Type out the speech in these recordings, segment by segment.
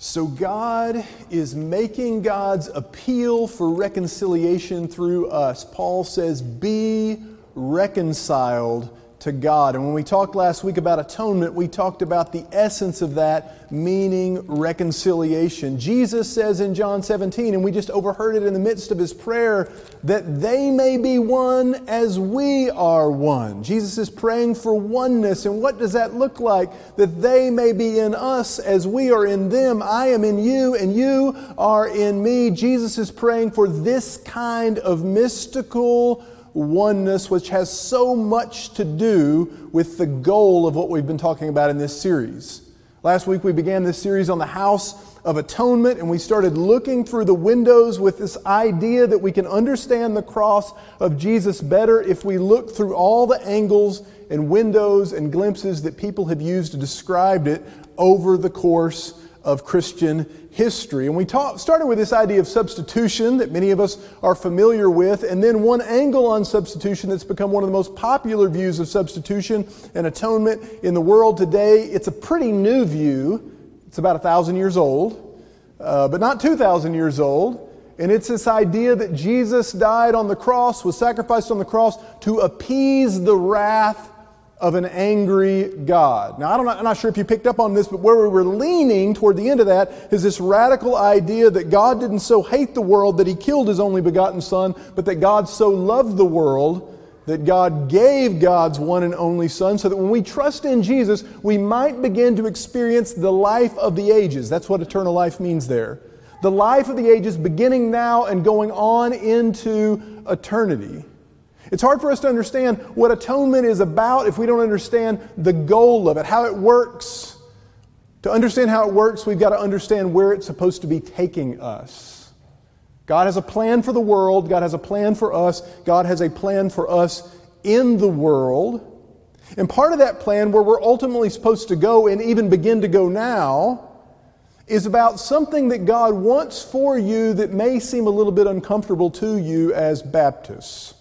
So, God is making God's appeal for reconciliation through us. Paul says, Be reconciled to God. And when we talked last week about atonement, we talked about the essence of that, meaning reconciliation. Jesus says in John 17, and we just overheard it in the midst of his prayer, that they may be one as we are one. Jesus is praying for oneness. And what does that look like? That they may be in us as we are in them. I am in you, and you are in me. Jesus is praying for this kind of mystical oneness, which has so much to do with the goal of what we've been talking about in this series. Last week we began this series on the house of atonement, and we started looking through the windows with this idea that we can understand the cross of Jesus better if we look through all the angles and windows and glimpses that people have used to describe it over the course of Christian history. And we talk, started with this idea of substitution that many of us are familiar with, and then one angle on substitution that's become one of the most popular views of substitution and atonement in the world today. It's a pretty new view. It's about a thousand years old, uh, but not 2,000 years old. And it's this idea that Jesus died on the cross, was sacrificed on the cross to appease the wrath of an angry God. Now, I don't, I'm not sure if you picked up on this, but where we were leaning toward the end of that is this radical idea that God didn't so hate the world that he killed his only begotten Son, but that God so loved the world that God gave God's one and only Son so that when we trust in Jesus, we might begin to experience the life of the ages. That's what eternal life means there. The life of the ages beginning now and going on into eternity. It's hard for us to understand what atonement is about if we don't understand the goal of it, how it works. To understand how it works, we've got to understand where it's supposed to be taking us. God has a plan for the world, God has a plan for us, God has a plan for us in the world. And part of that plan, where we're ultimately supposed to go and even begin to go now, is about something that God wants for you that may seem a little bit uncomfortable to you as Baptists.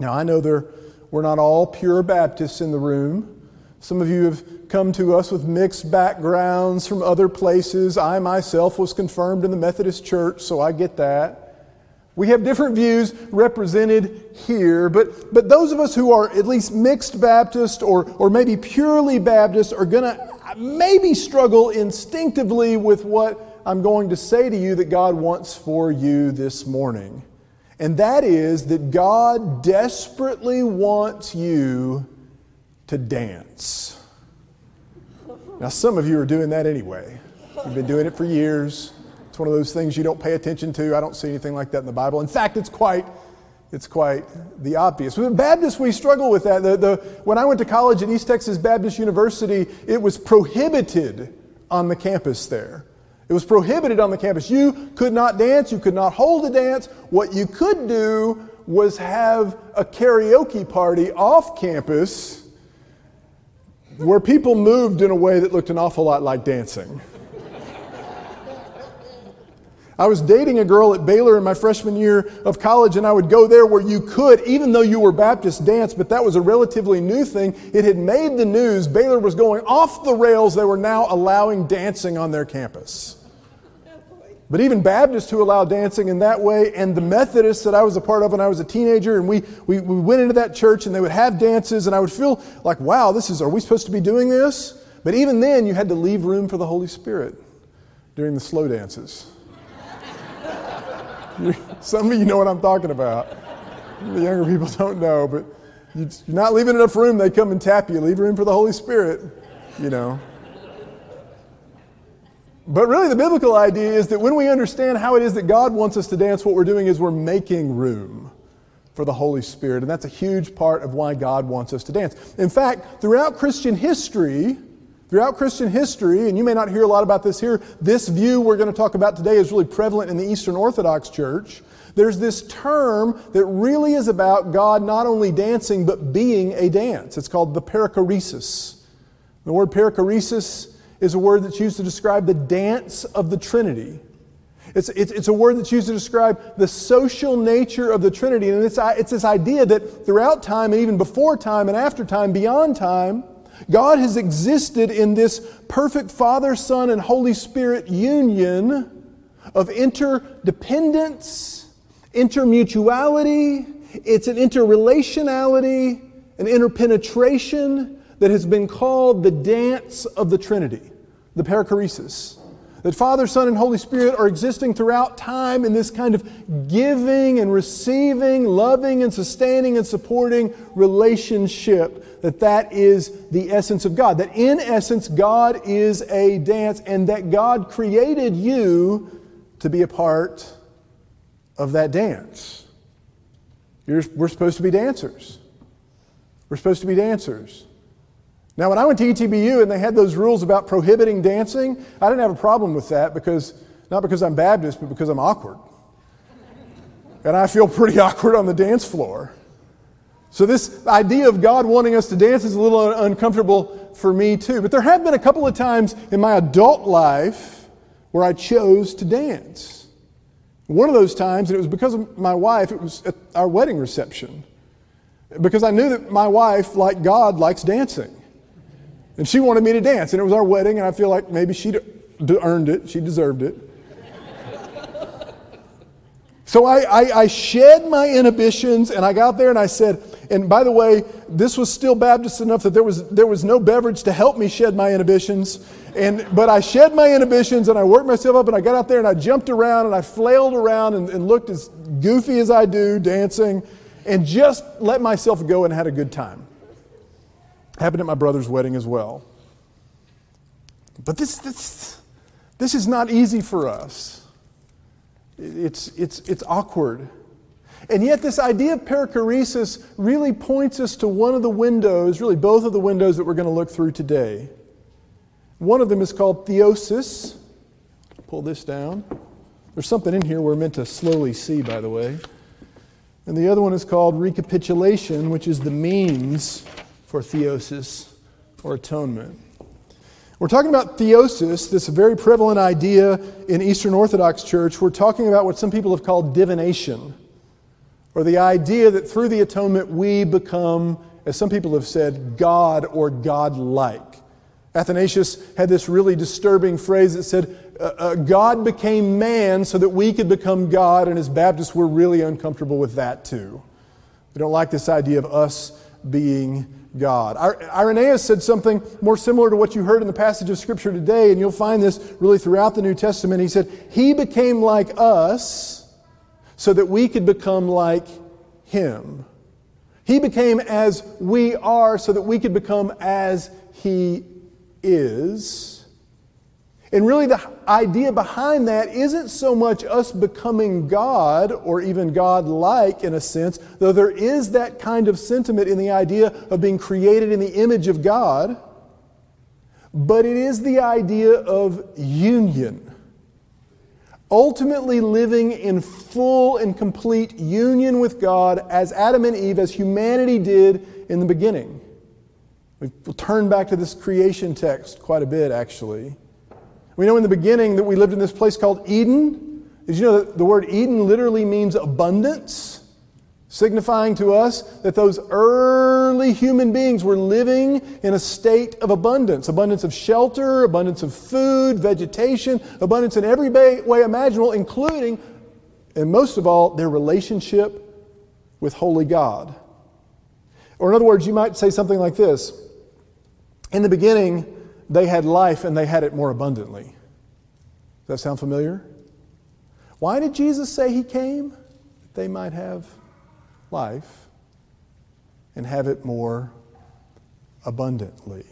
Now, I know there, we're not all pure Baptists in the room. Some of you have come to us with mixed backgrounds from other places. I myself was confirmed in the Methodist Church, so I get that. We have different views represented here, but, but those of us who are at least mixed Baptist or, or maybe purely Baptist are going to maybe struggle instinctively with what I'm going to say to you that God wants for you this morning and that is that God desperately wants you to dance. Now, some of you are doing that anyway. You've been doing it for years. It's one of those things you don't pay attention to. I don't see anything like that in the Bible. In fact, it's quite, it's quite the obvious. With Baptists, we struggle with that. The, the, when I went to college at East Texas Baptist University, it was prohibited on the campus there. It was prohibited on the campus. You could not dance, you could not hold a dance. What you could do was have a karaoke party off campus where people moved in a way that looked an awful lot like dancing. I was dating a girl at Baylor in my freshman year of college, and I would go there where you could, even though you were Baptist, dance, but that was a relatively new thing. It had made the news. Baylor was going off the rails. They were now allowing dancing on their campus. But even Baptists who allow dancing in that way, and the Methodists that I was a part of when I was a teenager, and we, we, we went into that church and they would have dances, and I would feel like, wow, this is, are we supposed to be doing this? But even then, you had to leave room for the Holy Spirit during the slow dances. Some of you know what I'm talking about. The younger people don't know, but you're not leaving enough room, they come and tap you. Leave room for the Holy Spirit, you know. But really, the biblical idea is that when we understand how it is that God wants us to dance, what we're doing is we're making room for the Holy Spirit. And that's a huge part of why God wants us to dance. In fact, throughout Christian history, throughout Christian history, and you may not hear a lot about this here, this view we're going to talk about today is really prevalent in the Eastern Orthodox Church. There's this term that really is about God not only dancing, but being a dance. It's called the perichoresis. The word perichoresis is a word that's used to describe the dance of the Trinity. It's, it's, it's, a word that's used to describe the social nature of the Trinity. And it's, it's this idea that throughout time, and even before time and after time, beyond time, God has existed in this perfect Father, Son, and Holy Spirit union of interdependence, intermutuality, it's an interrelationality, an interpenetration that has been called the dance of the Trinity, the perichoresis. That Father, Son, and Holy Spirit are existing throughout time in this kind of giving and receiving, loving and sustaining and supporting relationship. That that is the essence of God. That in essence, God is a dance and that God created you to be a part of that dance. You're, we're supposed to be dancers. We're supposed to be dancers. Now, when I went to ETBU and they had those rules about prohibiting dancing, I didn't have a problem with that because, not because I'm Baptist, but because I'm awkward. And I feel pretty awkward on the dance floor. So, this idea of God wanting us to dance is a little uncomfortable for me too. But there have been a couple of times in my adult life where I chose to dance. One of those times, and it was because of my wife, it was at our wedding reception. Because I knew that my wife, like God, likes dancing. And she wanted me to dance. And it was our wedding, and I feel like maybe she earned it, she deserved it. So I, I, I, shed my inhibitions and I got there and I said, and by the way, this was still Baptist enough that there was, there was no beverage to help me shed my inhibitions. And, but I shed my inhibitions and I worked myself up and I got out there and I jumped around and I flailed around and, and looked as goofy as I do dancing and just let myself go and had a good time. Happened at my brother's wedding as well. But this, this, this is not easy for us. It's, it's, it's awkward. And yet, this idea of perichoresis really points us to one of the windows, really both of the windows that we're going to look through today. One of them is called theosis. Pull this down. There's something in here we're meant to slowly see, by the way. And the other one is called recapitulation, which is the means for theosis or atonement. We're talking about theosis, this very prevalent idea in Eastern Orthodox Church. We're talking about what some people have called divinization, or the idea that through the atonement we become, as some people have said, God or God-like. Athanasius had this really disturbing phrase that said, uh, uh, God became man so that we could become God, and as Baptists, we're really uncomfortable with that too. We don't like this idea of us being God. Irenaeus said something more similar to what you heard in the passage of Scripture today, and you'll find this really throughout the New Testament. He said, He became like us so that we could become like Him. He became as we are so that we could become as He is. And really, the idea behind that isn't so much us becoming God or even God like in a sense, though there is that kind of sentiment in the idea of being created in the image of God, but it is the idea of union. Ultimately, living in full and complete union with God as Adam and Eve, as humanity did in the beginning. We'll turn back to this creation text quite a bit, actually. We know in the beginning that we lived in this place called Eden. Did you know that the word Eden literally means abundance? Signifying to us that those early human beings were living in a state of abundance abundance of shelter, abundance of food, vegetation, abundance in every way imaginable, including, and most of all, their relationship with Holy God. Or, in other words, you might say something like this In the beginning, they had life and they had it more abundantly. That sound familiar? Why did Jesus say he came? That they might have life and have it more abundantly.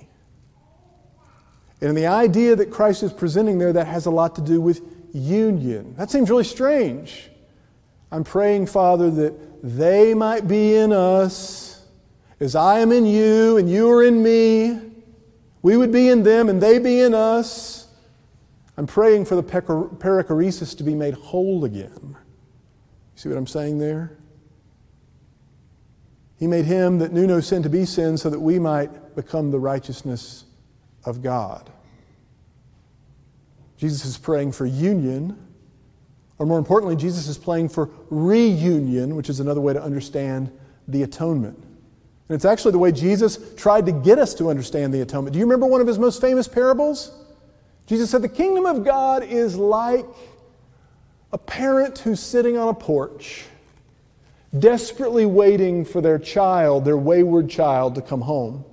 And the idea that Christ is presenting there, that has a lot to do with union. That seems really strange. I'm praying, Father, that they might be in us as I am in you and you are in me we would be in them and they be in us. I'm praying for the perichoresis to be made whole again. You see what I'm saying there? He made him that knew no sin to be sin so that we might become the righteousness of God. Jesus is praying for union, or more importantly, Jesus is praying for reunion, which is another way to understand the atonement. And it's actually the way Jesus tried to get us to understand the atonement. Do you remember one of his most famous parables? Jesus said, The kingdom of God is like a parent who's sitting on a porch, desperately waiting for their child, their wayward child, to come home.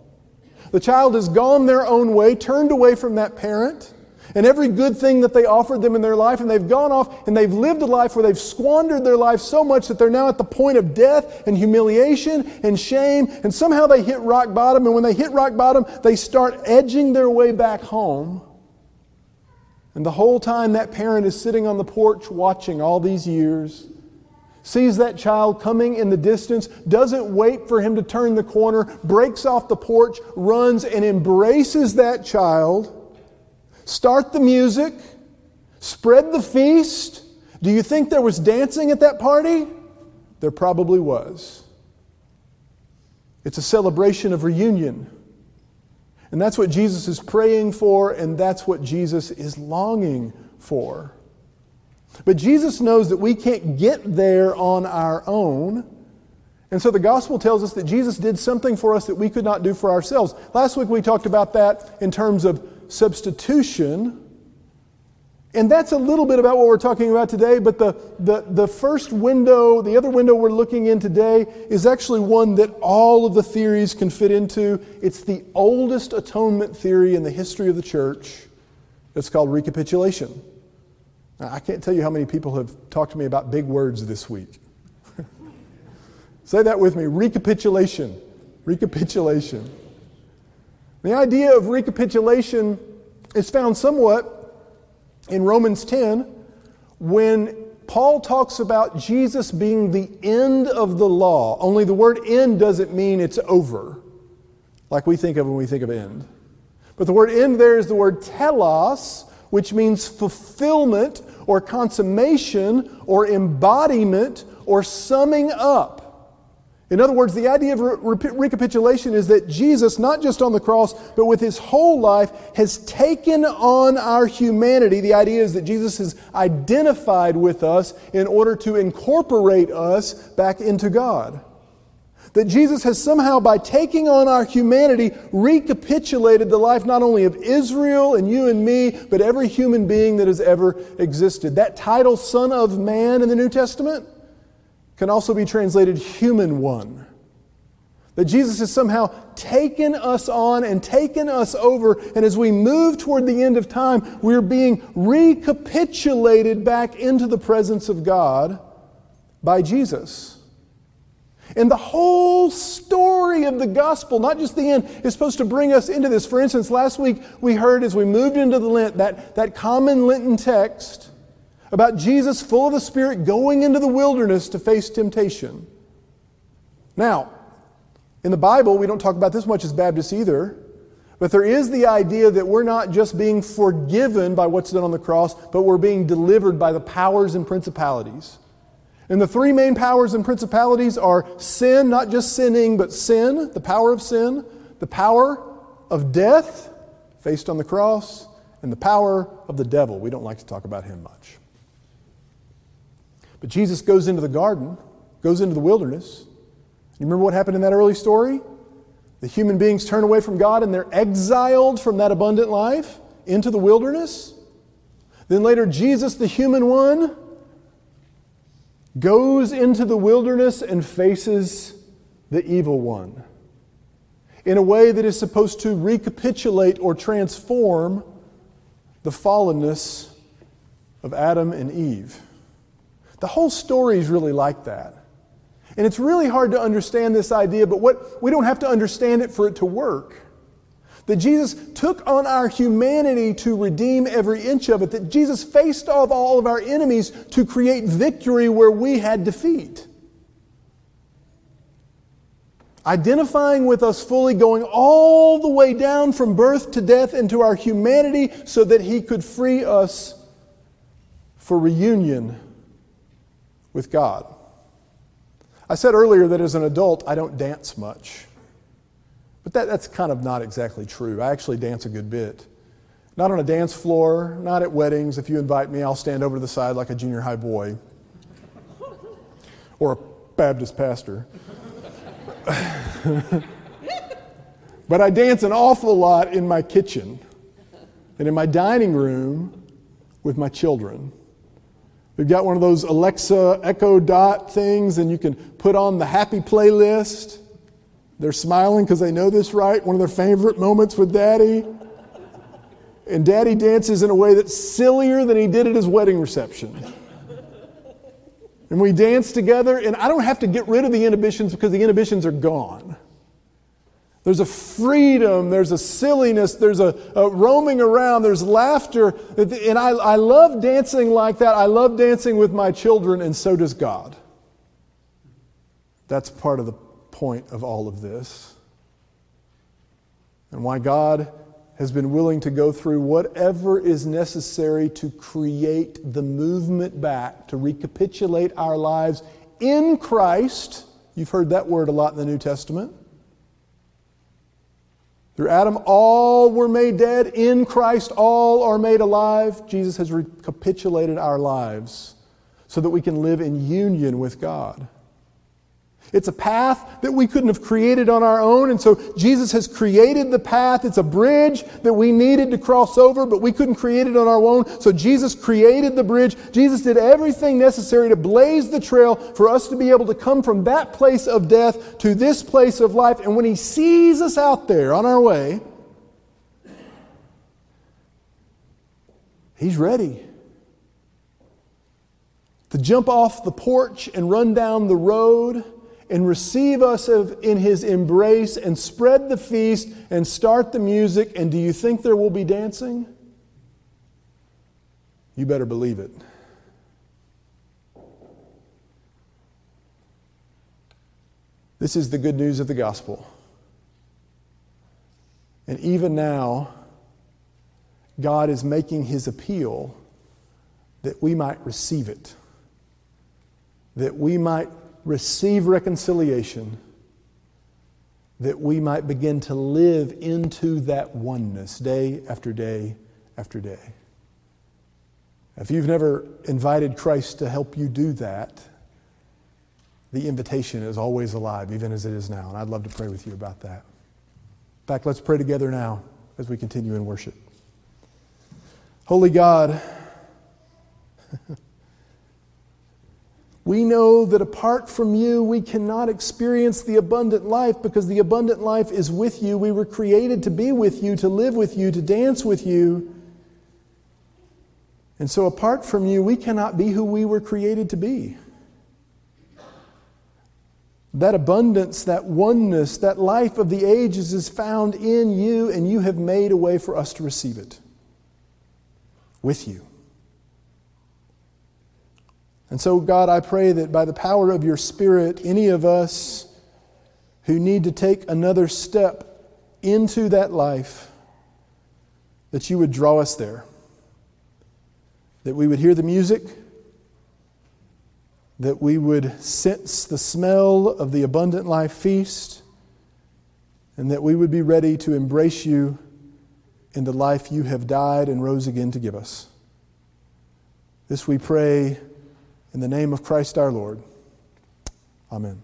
The child has gone their own way, turned away from that parent and every good thing that they offered them in their life, and they've gone off and they've lived a life where they've squandered their life so much that they're now at the point of death and humiliation and shame, and somehow they hit rock bottom, and when they hit rock bottom, they start edging their way back home. And the whole time that parent is sitting on the porch watching all these years, sees that child coming in the distance, doesn't wait for him to turn the corner, breaks off the porch, runs and embraces that child Start the music, spread the feast. Do you think there was dancing at that party? There probably was. It's a celebration of reunion. And that's what Jesus is praying for, and that's what Jesus is longing for. But Jesus knows that we can't get there on our own. And so the gospel tells us that Jesus did something for us that we could not do for ourselves. Last week we talked about that in terms of substitution. And that's a little bit about what we're talking about today, but the, the, the first window, the other window we're looking in today, is actually one that all of the theories can fit into. It's the oldest atonement theory in the history of the church. It's called recapitulation. Now, I can't tell you how many people have talked to me about big words this week. Say that with me recapitulation. Recapitulation. The idea of recapitulation is found somewhat in Romans 10 when Paul talks about Jesus being the end of the law. Only the word end doesn't mean it's over, like we think of when we think of end. But the word end there is the word telos, which means fulfillment or consummation or embodiment or summing up. In other words, the idea of re- recapitulation is that Jesus, not just on the cross, but with his whole life, has taken on our humanity. The idea is that Jesus has identified with us in order to incorporate us back into God. That Jesus has somehow, by taking on our humanity, recapitulated the life not only of Israel and you and me, but every human being that has ever existed. That title, Son of Man, in the New Testament, can also be translated human one. That Jesus has somehow taken us on and taken us over, and as we move toward the end of time, we're being recapitulated back into the presence of God by Jesus. And the whole story of the gospel, not just the end, is supposed to bring us into this. For instance, last week we heard as we moved into the Lent that, that common Lenten text about Jesus, full of the Spirit, going into the wilderness to face temptation. Now, in the Bible, we don't talk about this much as Baptists either, but there is the idea that we're not just being forgiven by what's done on the cross, but we're being delivered by the powers and principalities. And the three main powers and principalities are sin, not just sinning, but sin, the power of sin, the power of death, faced on the cross, and the power of the devil. We don't like to talk about him much. But Jesus goes into the garden, goes into the wilderness. You remember what happened in that early story? The human beings turn away from God and they're exiled from that abundant life into the wilderness. Then later, Jesus, the human one, goes into the wilderness and faces the evil one in a way that is supposed to recapitulate or transform the fallenness of Adam and Eve. The whole story is really like that. And it's really hard to understand this idea, but what we don't have to understand it for it to work. That Jesus took on our humanity to redeem every inch of it, that Jesus faced off all of our enemies to create victory where we had defeat. Identifying with us fully, going all the way down from birth to death into our humanity so that he could free us for reunion with God. I said earlier that as an adult, I don't dance much. But that, that's kind of not exactly true. I actually dance a good bit. Not on a dance floor, not at weddings. If you invite me, I'll stand over to the side like a junior high boy or a Baptist pastor. but I dance an awful lot in my kitchen and in my dining room with my children. We've got one of those Alexa Echo Dot things, and you can put on the happy playlist. They're smiling because they know this right, one of their favorite moments with daddy. And daddy dances in a way that's sillier than he did at his wedding reception. And we dance together, and I don't have to get rid of the inhibitions because the inhibitions are gone. There's a freedom, there's a silliness, there's a, a, roaming around, there's laughter. And I, I love dancing like that. I love dancing with my children, and so does God. That's part of the point of all of this. And why God has been willing to go through whatever is necessary to create the movement back, to recapitulate our lives in Christ. You've heard that word a lot in the New Testament through Adam, all were made dead. In Christ, all are made alive. Jesus has recapitulated our lives so that we can live in union with God. It's a path that we couldn't have created on our own. And so Jesus has created the path. It's a bridge that we needed to cross over, but we couldn't create it on our own. So Jesus created the bridge. Jesus did everything necessary to blaze the trail for us to be able to come from that place of death to this place of life. And when he sees us out there on our way, he's ready to jump off the porch and run down the road and receive us in his embrace and spread the feast and start the music. And do you think there will be dancing? You better believe it. This is the good news of the gospel. And even now, God is making his appeal that we might receive it, that we might receive reconciliation that we might begin to live into that oneness day after day after day. If you've never invited Christ to help you do that, the invitation is always alive, even as it is now. And I'd love to pray with you about that. In fact, let's pray together now as we continue in worship. Holy God, We know that apart from you, we cannot experience the abundant life because the abundant life is with you. We were created to be with you, to live with you, to dance with you. And so, apart from you, we cannot be who we were created to be. That abundance, that oneness, that life of the ages is found in you, and you have made a way for us to receive it with you. And so, God, I pray that by the power of your Spirit, any of us who need to take another step into that life, that you would draw us there. That we would hear the music, that we would sense the smell of the abundant life feast, and that we would be ready to embrace you in the life you have died and rose again to give us. This we pray in the name of Christ our Lord. Amen.